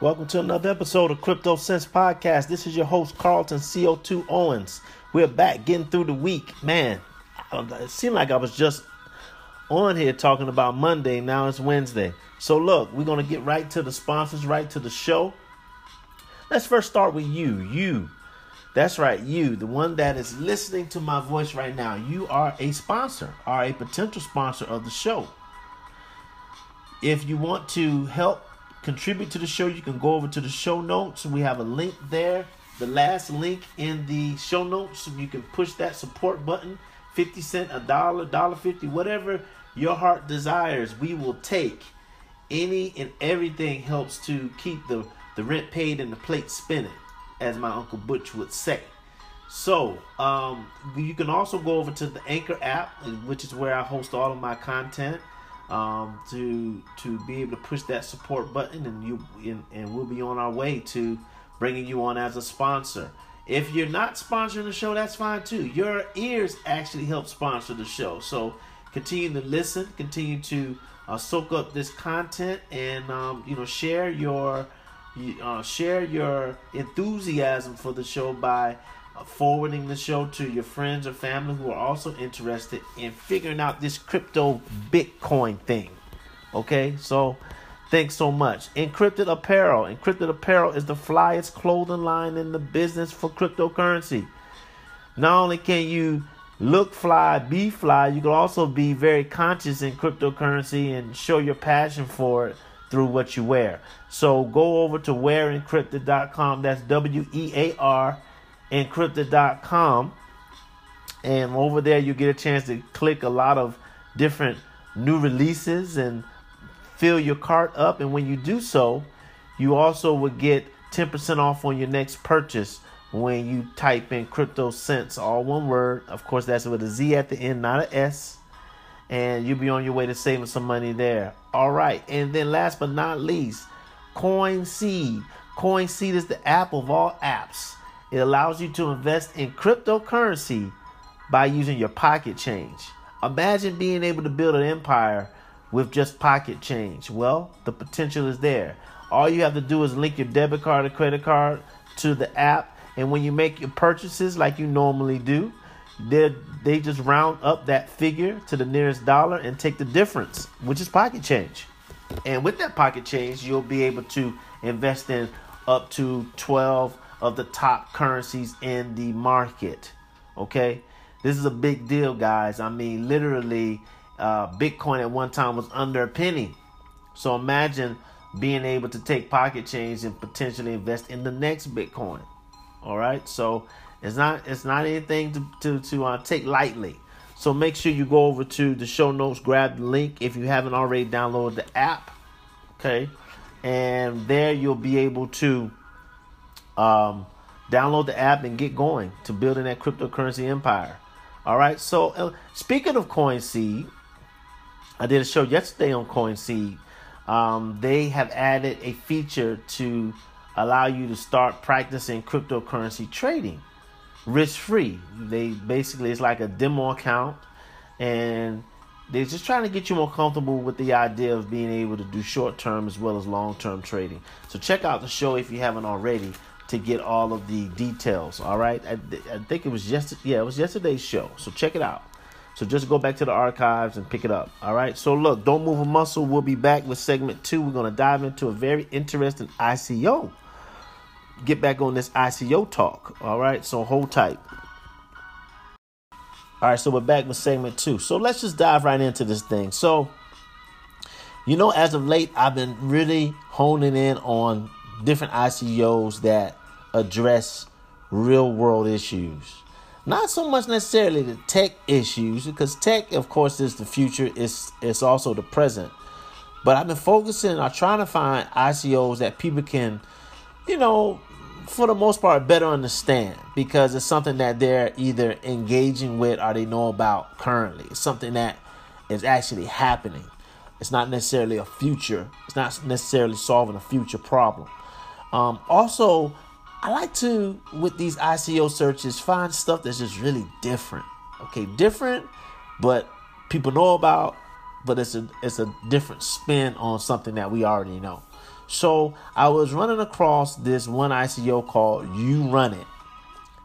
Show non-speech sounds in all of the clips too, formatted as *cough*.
Welcome to another episode of Crypto Sense Podcast. This is your host, Carlton CO2 Owens. We're back getting through the week. Man, it seemed like I was just on here talking about Monday. Now it's Wednesday. So, look, we're going to get right to the sponsors, right to the show. Let's first start with you. You. That's right, you, the one that is listening to my voice right now. You are a sponsor, are a potential sponsor of the show. If you want to help contribute to the show, you can go over to the show notes. We have a link there. The last link in the show notes, you can push that support button. 50 cent, a dollar, dollar 50, whatever your heart desires, we will take. Any and everything helps to keep the, the rent paid and the plate spinning, as my Uncle Butch would say. So, um, you can also go over to the Anchor app, which is where I host all of my content um, to to be able to push that support button, and you and, and we'll be on our way to bringing you on as a sponsor. If you're not sponsoring the show, that's fine too. Your ears actually help sponsor the show, so continue to listen, continue to uh, soak up this content, and um, you know share your uh, share your enthusiasm for the show by forwarding the show to your friends or family who are also interested in figuring out this crypto Bitcoin thing. Okay, so thanks so much. Encrypted Apparel. Encrypted Apparel is the flyest clothing line in the business for cryptocurrency. Not only can you look fly, be fly, you can also be very conscious in cryptocurrency and show your passion for it through what you wear. So go over to wearencrypted.com. That's W E A R encrypted.com. And over there, you get a chance to click a lot of different new releases and fill your cart up. And when you do so, you also would get 10% off on your next purchase when you type in crypto sense, all one word. Of course, that's with a Z at the end, not an S. And you'll be on your way to saving some money there. All right. And then last but not least, CoinSeed. CoinSeed is the app of all apps. It allows you to invest in cryptocurrency by using your pocket change. Imagine being able to build an empire with just pocket change. Well, the potential is there. All you have to do is link your debit card or credit card to the app, and when you make your purchases like you normally do, they they just round up that figure to the nearest dollar and take the difference, which is pocket change. And with that pocket change, you'll be able to invest in up to 12 of the top currencies in the market. Okay, this is a big deal, guys. I mean, literally, uh, Bitcoin at one time was under a penny. So imagine being able to take pocket change and potentially invest in the next Bitcoin. All right, so it's not it's not anything to to, to uh, take lightly. So make sure you go over to the show notes, grab the link if you haven't already downloaded the app. Okay, and there you'll be able to um, download the app and get going to building that cryptocurrency empire. All right. So uh, speaking of CoinSeed, I did a show yesterday on CoinSeed. Um, they have added a feature to allow you to start practicing cryptocurrency trading risk free. They basically it's like a demo account and they're just trying to get you more comfortable with the idea of being able to do short term as well as long term trading. So check out the show if you haven't already to get all of the details. All right, I, I think it was just yeah, it was yesterday's show. So check it out. So just go back to the archives and pick it up. All right. So look, don't move a muscle. We'll be back with segment two. We're gonna dive into a very interesting ICO. Get back on this ICO talk. All right. So hold tight. All right. So we're back with segment two. So let's just dive right into this thing. So. You know, as of late, I've been really honing in on different ICOs that address real world issues. Not so much necessarily the tech issues, because tech, of course, is the future, it's, it's also the present. But I've been focusing on trying to find ICOs that people can, you know, for the most part, better understand because it's something that they're either engaging with or they know about currently. It's something that is actually happening. It's not necessarily a future, it's not necessarily solving a future problem. Um, also, I like to with these ICO searches find stuff that's just really different. Okay, different, but people know about, but it's a it's a different spin on something that we already know. So I was running across this one ICO called You Run It.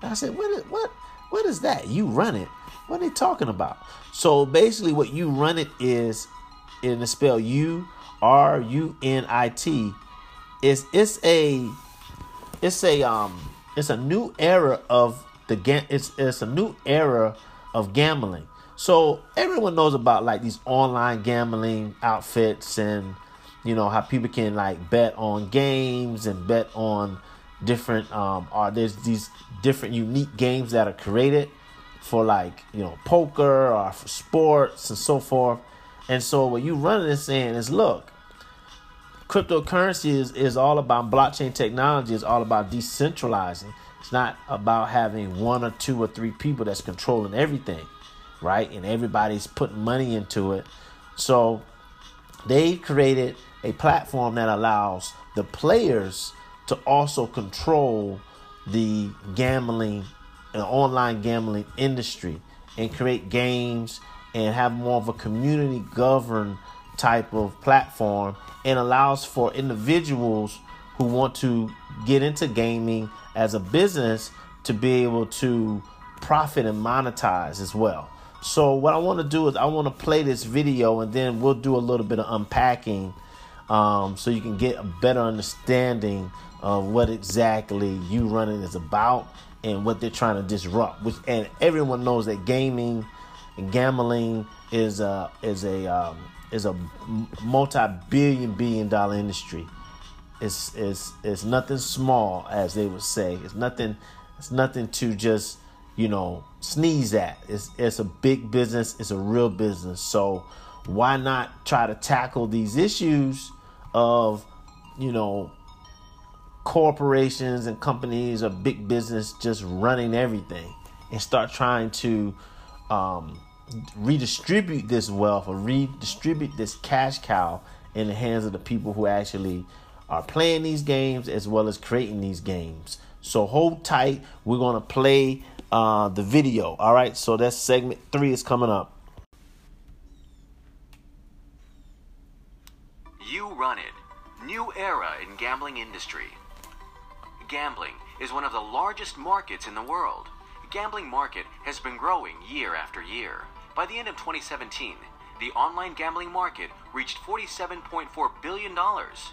And I said, what is, what, what is that? You Run It? What are they talking about? So basically, what You Run It is, in the spell U R U N I T, is it's a it's a um it's a new era of the game. It's it's a new era of gambling. So everyone knows about like these online gambling outfits and you know how people can like bet on games and bet on different um are there's these different unique games that are created for like you know poker or for sports and so forth and so what you running is saying is look cryptocurrency is, is all about blockchain technology is all about decentralizing. It's not about having one or two or three people that's controlling everything right? And everybody's putting money into it. So they created a platform that allows the players to also control the gambling and online gambling industry and create games and have more of a community governed type of platform and allows for individuals who want to get into gaming as a business to be able to profit and monetize as well. So what I want to do is I want to play this video and then we'll do a little bit of unpacking um, so you can get a better understanding of what exactly you running is about and what they're trying to disrupt. Which and everyone knows that gaming and gambling is a is a um, is a multi-billion billion dollar industry. It's it's it's nothing small, as they would say. It's nothing. It's nothing to just you know sneeze at. It's it's a big business. It's a real business. So why not try to tackle these issues of you know corporations and companies or big business just running everything and start trying to um, redistribute this wealth or redistribute this cash cow in the hands of the people who actually are playing these games as well as creating these games. So hold tight. We're going to play uh, the video. All right. So that segment three is coming up. You run it. New era in gambling industry. Gambling is one of the largest markets in the world. Gambling market has been growing year after year. By the end of 2017, the online gambling market reached $47.4 billion.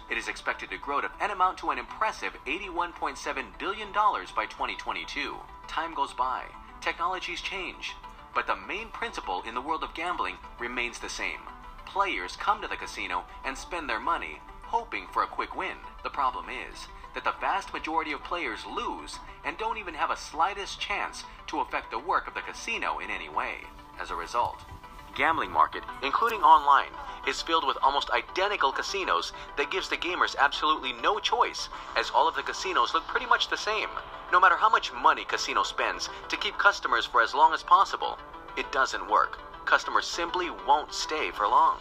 It is expected to grow to and amount to an impressive $81.7 billion by 2022. Time goes by, technologies change, but the main principle in the world of gambling remains the same. Players come to the casino and spend their money, hoping for a quick win. The problem is that the vast majority of players lose and don't even have a slightest chance to affect the work of the casino in any way. As a result, gambling market, including online, is filled with almost identical casinos that gives the gamers absolutely no choice, as all of the casinos look pretty much the same. No matter how much money casino spends to keep customers for as long as possible, it doesn't work. Customers simply won't stay for long.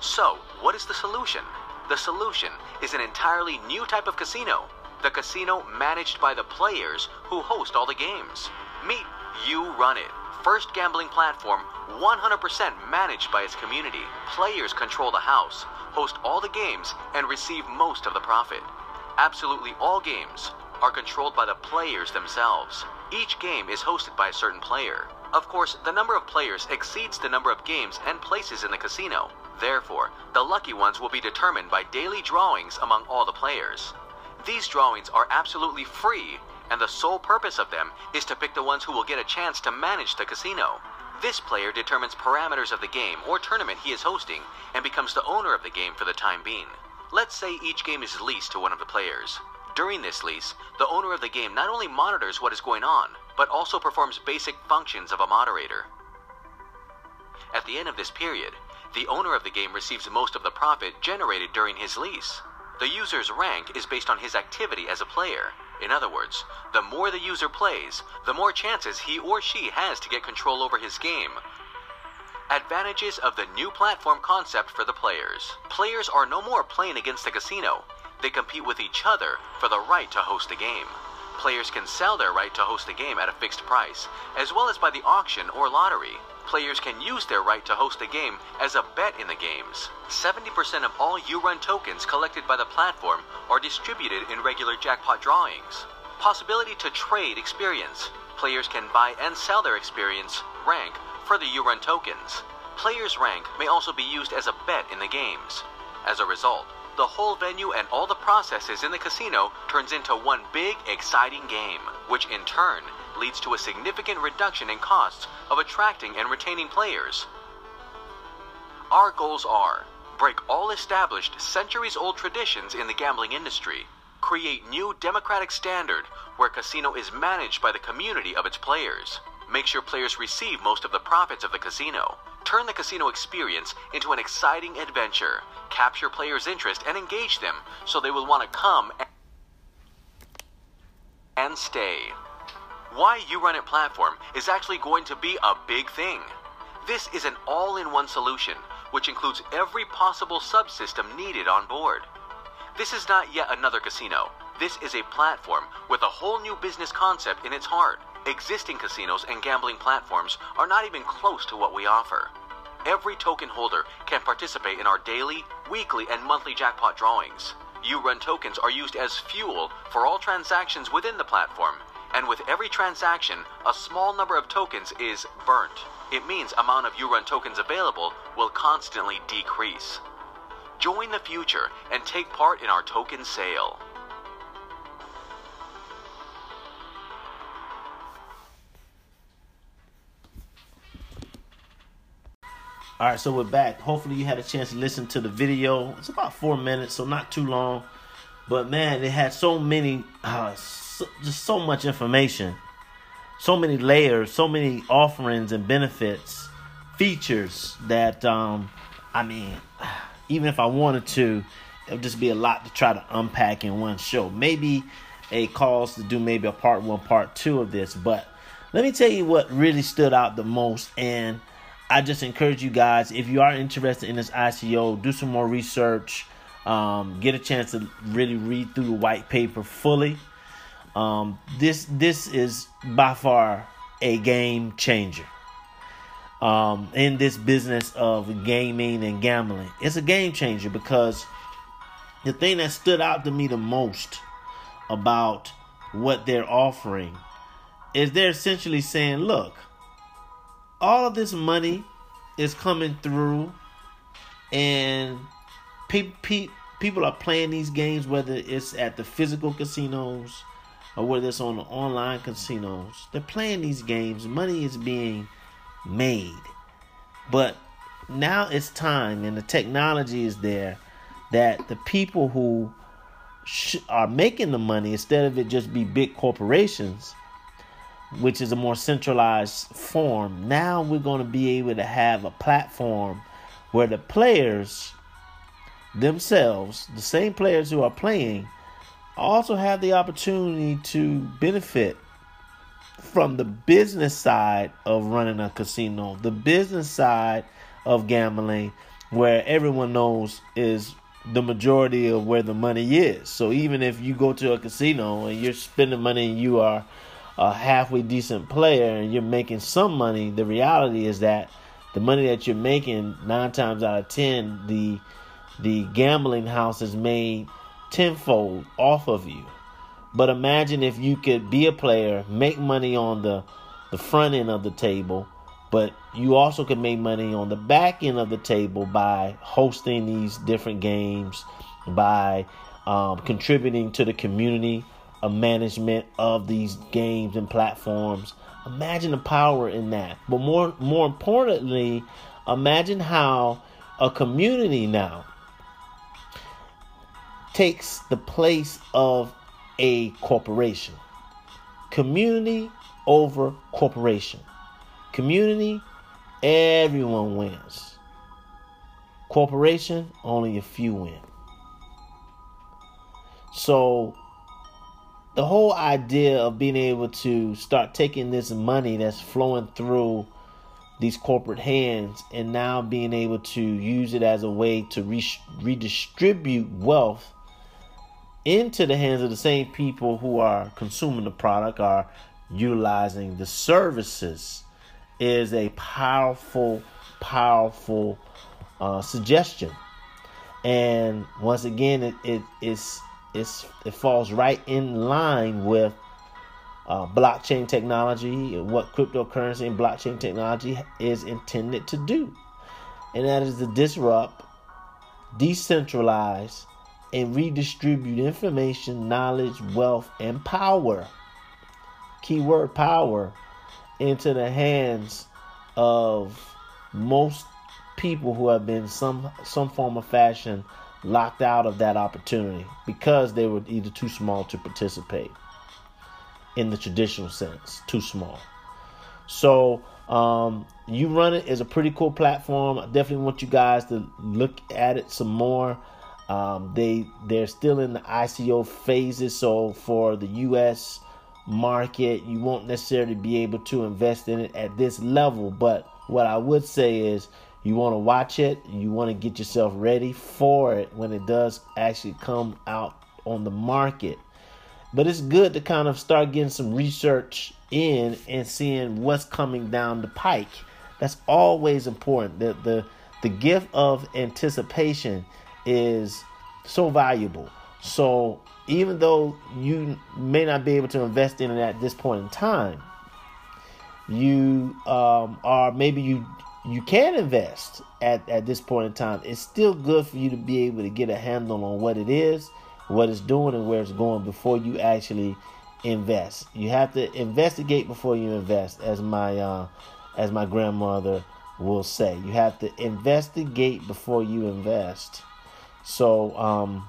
So, what is the solution? The solution is an entirely new type of casino. The casino managed by the players who host all the games. Meet You Run It first gambling platform 100% managed by its community. Players control the house, host all the games, and receive most of the profit. Absolutely all games are controlled by the players themselves. Each game is hosted by a certain player. Of course, the number of players exceeds the number of games and places in the casino. Therefore, the lucky ones will be determined by daily drawings among all the players. These drawings are absolutely free and the sole purpose of them is to pick the ones who will get a chance to manage the casino. This player determines parameters of the game or tournament he is hosting and becomes the owner of the game for the time being. Let's say each game is leased to one of the players. During this lease, the owner of the game not only monitors what is going on, but also performs basic functions of a moderator. At the end of this period, the owner of the game receives most of the profit generated during his lease. The user's rank is based on his activity as a player, in other words, the more the user plays, the more chances he or she has to get control over his game. Advantages of the new platform concept for the players. Players are no more playing against the casino. They compete with each other for the right to host a game. Players can sell their right to host a game at a fixed price, as well as by the auction or lottery. Players can use their right to host a game as a bet in the games. 70% of all U-Run tokens collected by the platform are distributed in regular jackpot drawings. Possibility to trade experience. Players can buy and sell their experience, rank, for the U-Run tokens. Players' rank may also be used as a bet in the games. As a result, the whole venue and all the processes in the casino turns into one big, exciting game, which in turn leads to a significant reduction in costs of attracting and retaining players. Our goals are break all established centuries old traditions in the gambling industry, create new democratic standard where casino is managed by the community of its players, make sure players receive most of the profits of the casino, turn the casino experience into an exciting adventure, capture players' interest and engage them so they will want to come and stay. Why You Run It platform is actually going to be a big thing. This is an all in one solution, which includes every possible subsystem needed on board. This is not yet another casino. This is a platform with a whole new business concept in its heart. Existing casinos and gambling platforms are not even close to what we offer. Every token holder can participate in our daily, weekly, and monthly jackpot drawings. U-Run tokens are used as fuel for all transactions within the platform and with every transaction, a small number of tokens is burnt. It means amount of U-Run tokens available will constantly decrease. Join the future and take part in our token sale. All right, so we're back. Hopefully, you had a chance to listen to the video. It's about four minutes, so not too long. But man, it had so many uh, so, just so much information, so many layers, so many offerings and benefits, features that um, I mean, *sighs* even if I wanted to, it would just be a lot to try to unpack in one show. Maybe a cause to do maybe a part one, part two of this, but let me tell you what really stood out the most and I just encourage you guys if you are interested in this ICO, do some more research, um, get a chance to really read through the white paper fully. Um, this this is by far a game changer. Um, in this business of gaming and gambling, it's a game changer because the thing that stood out to me the most about what they're offering is they're essentially saying, look, all of this money is coming through, and pe- pe- people are playing these games, whether it's at the physical casinos or whether it's on the online casinos, they're playing these games. Money is being made. But now it's time, and the technology is there that the people who sh- are making the money, instead of it just be big corporations, which is a more centralized form, now we're going to be able to have a platform where the players themselves, the same players who are playing, also have the opportunity to benefit from the business side of running a casino, the business side of gambling, where everyone knows is the majority of where the money is. So even if you go to a casino and you're spending money and you are a halfway decent player and you're making some money, the reality is that the money that you're making nine times out of ten, the the gambling house has made tenfold off of you. But imagine if you could be a player, make money on the the front end of the table, but you also could make money on the back end of the table by hosting these different games, by um, contributing to the community a management of these games and platforms. Imagine the power in that. But more more importantly, imagine how a community now takes the place of a corporation. Community over corporation. Community, everyone wins. Corporation, only a few win. So, the whole idea of being able to start taking this money that's flowing through these corporate hands and now being able to use it as a way to re- redistribute wealth into the hands of the same people who are consuming the product, are utilizing the services, is a powerful, powerful uh, suggestion. And once again, it, it it's it's it falls right in line with uh, blockchain technology and what cryptocurrency and blockchain technology is intended to do, and that is to disrupt, decentralize, and redistribute information, knowledge, wealth, and power. Keyword power into the hands of most people who have been some some form of fashion locked out of that opportunity because they were either too small to participate in the traditional sense, too small. So um, you run it is a pretty cool platform. I definitely want you guys to look at it some more. Um, they they're still in the ICO phases, so for the U.S. market, you won't necessarily be able to invest in it at this level. But what I would say is, you want to watch it. You want to get yourself ready for it when it does actually come out on the market. But it's good to kind of start getting some research in and seeing what's coming down the pike. That's always important. The the the gift of anticipation is so valuable. So even though you may not be able to invest in it at this point in time, you um, are maybe you you can invest at, at this point in time. It's still good for you to be able to get a handle on what it is what it's doing and where it's going before you actually invest. You have to investigate before you invest, as my uh, as my grandmother will say. You have to investigate before you invest. So um,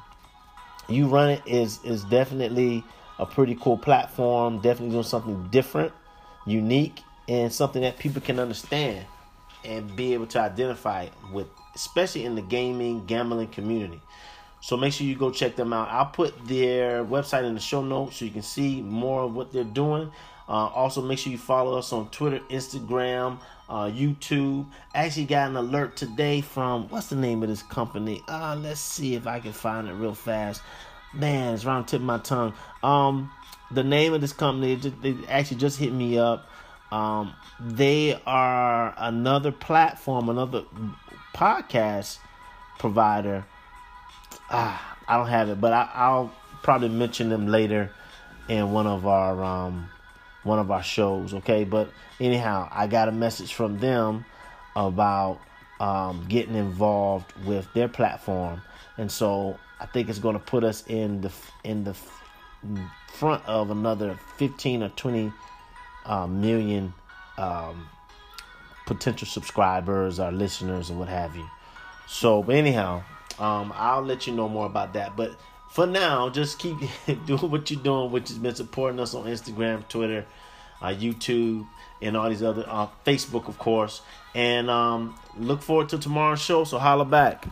you run it is is definitely a pretty cool platform. Definitely doing something different, unique, and something that people can understand and be able to identify with, especially in the gaming gambling community. So make sure you go check them out. I'll put their website in the show notes so you can see more of what they're doing. Uh, also, make sure you follow us on Twitter, Instagram, uh, YouTube. Actually got an alert today from what's the name of this company? Uh, let's see if I can find it real fast. Man, it's around tip of my tongue. Um, the name of this company, they actually just hit me up. Um, they are another platform, another podcast provider ah, I don't have it, but I, will probably mention them later in one of our um, one of our shows. Okay, but anyhow, I got a message from them about um, getting involved with their platform, and so I think it's going to put us in the in the front of another fifteen or twenty uh, million um, potential subscribers or listeners or what have you. So, but anyhow, um, I'll let you know more about that. But for now, just keep *laughs* doing what you're doing, which has been supporting us on Instagram, Twitter, uh, YouTube, and all these other uh, Facebook, of course. And um, look forward to tomorrow's show. So holla back.